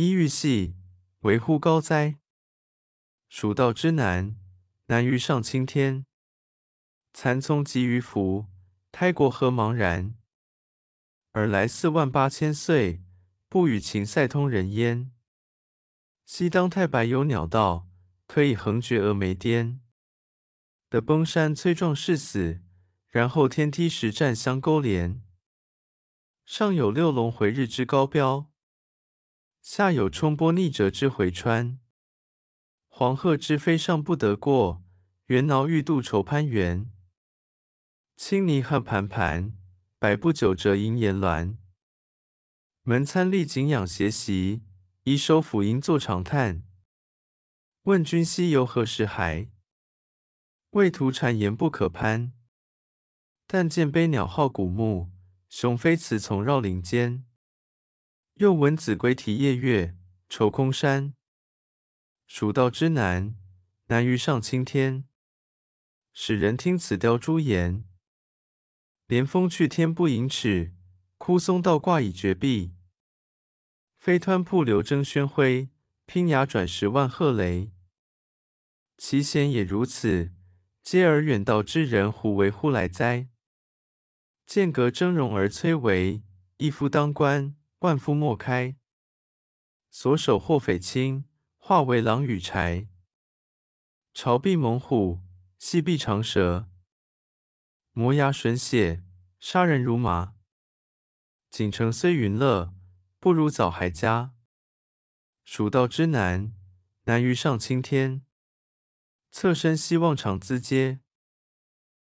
衣欲系，为乎高哉？蜀道之难，难于上青天。蚕丛及鱼凫，胎国何茫然？尔来四万八千岁，不与秦塞通人烟。西当太白有鸟道，可以横绝峨眉巅。得崩山摧壮士死，然后天梯石栈相勾连。上有六龙回日之高标，下有冲波逆折之回川。黄鹤之飞上不得过，猿猱欲度愁攀援。青泥汉盘盘，百步九折银岩峦。门参立景仰斜习。以手抚膺坐长叹，问君西游何时还？畏途谗言不可攀。但见悲鸟号古木，雄飞雌从绕林间。又闻子规啼夜月，愁空山。蜀道之难，难于上青天。使人听此凋朱颜，连峰去天不盈尺，枯松倒挂倚绝壁。飞湍瀑流争喧辉，砯崖转石万壑雷。其险也如此，嗟尔远道之人胡为乎来哉？剑阁峥嵘而崔嵬，一夫当关，万夫莫开。所守或匪亲，化为狼与豺。朝避猛虎，夕避长蛇。磨牙吮血，杀人如麻。锦城虽云乐。不如早还家。蜀道之难，难于上青天。侧身西望长咨嗟，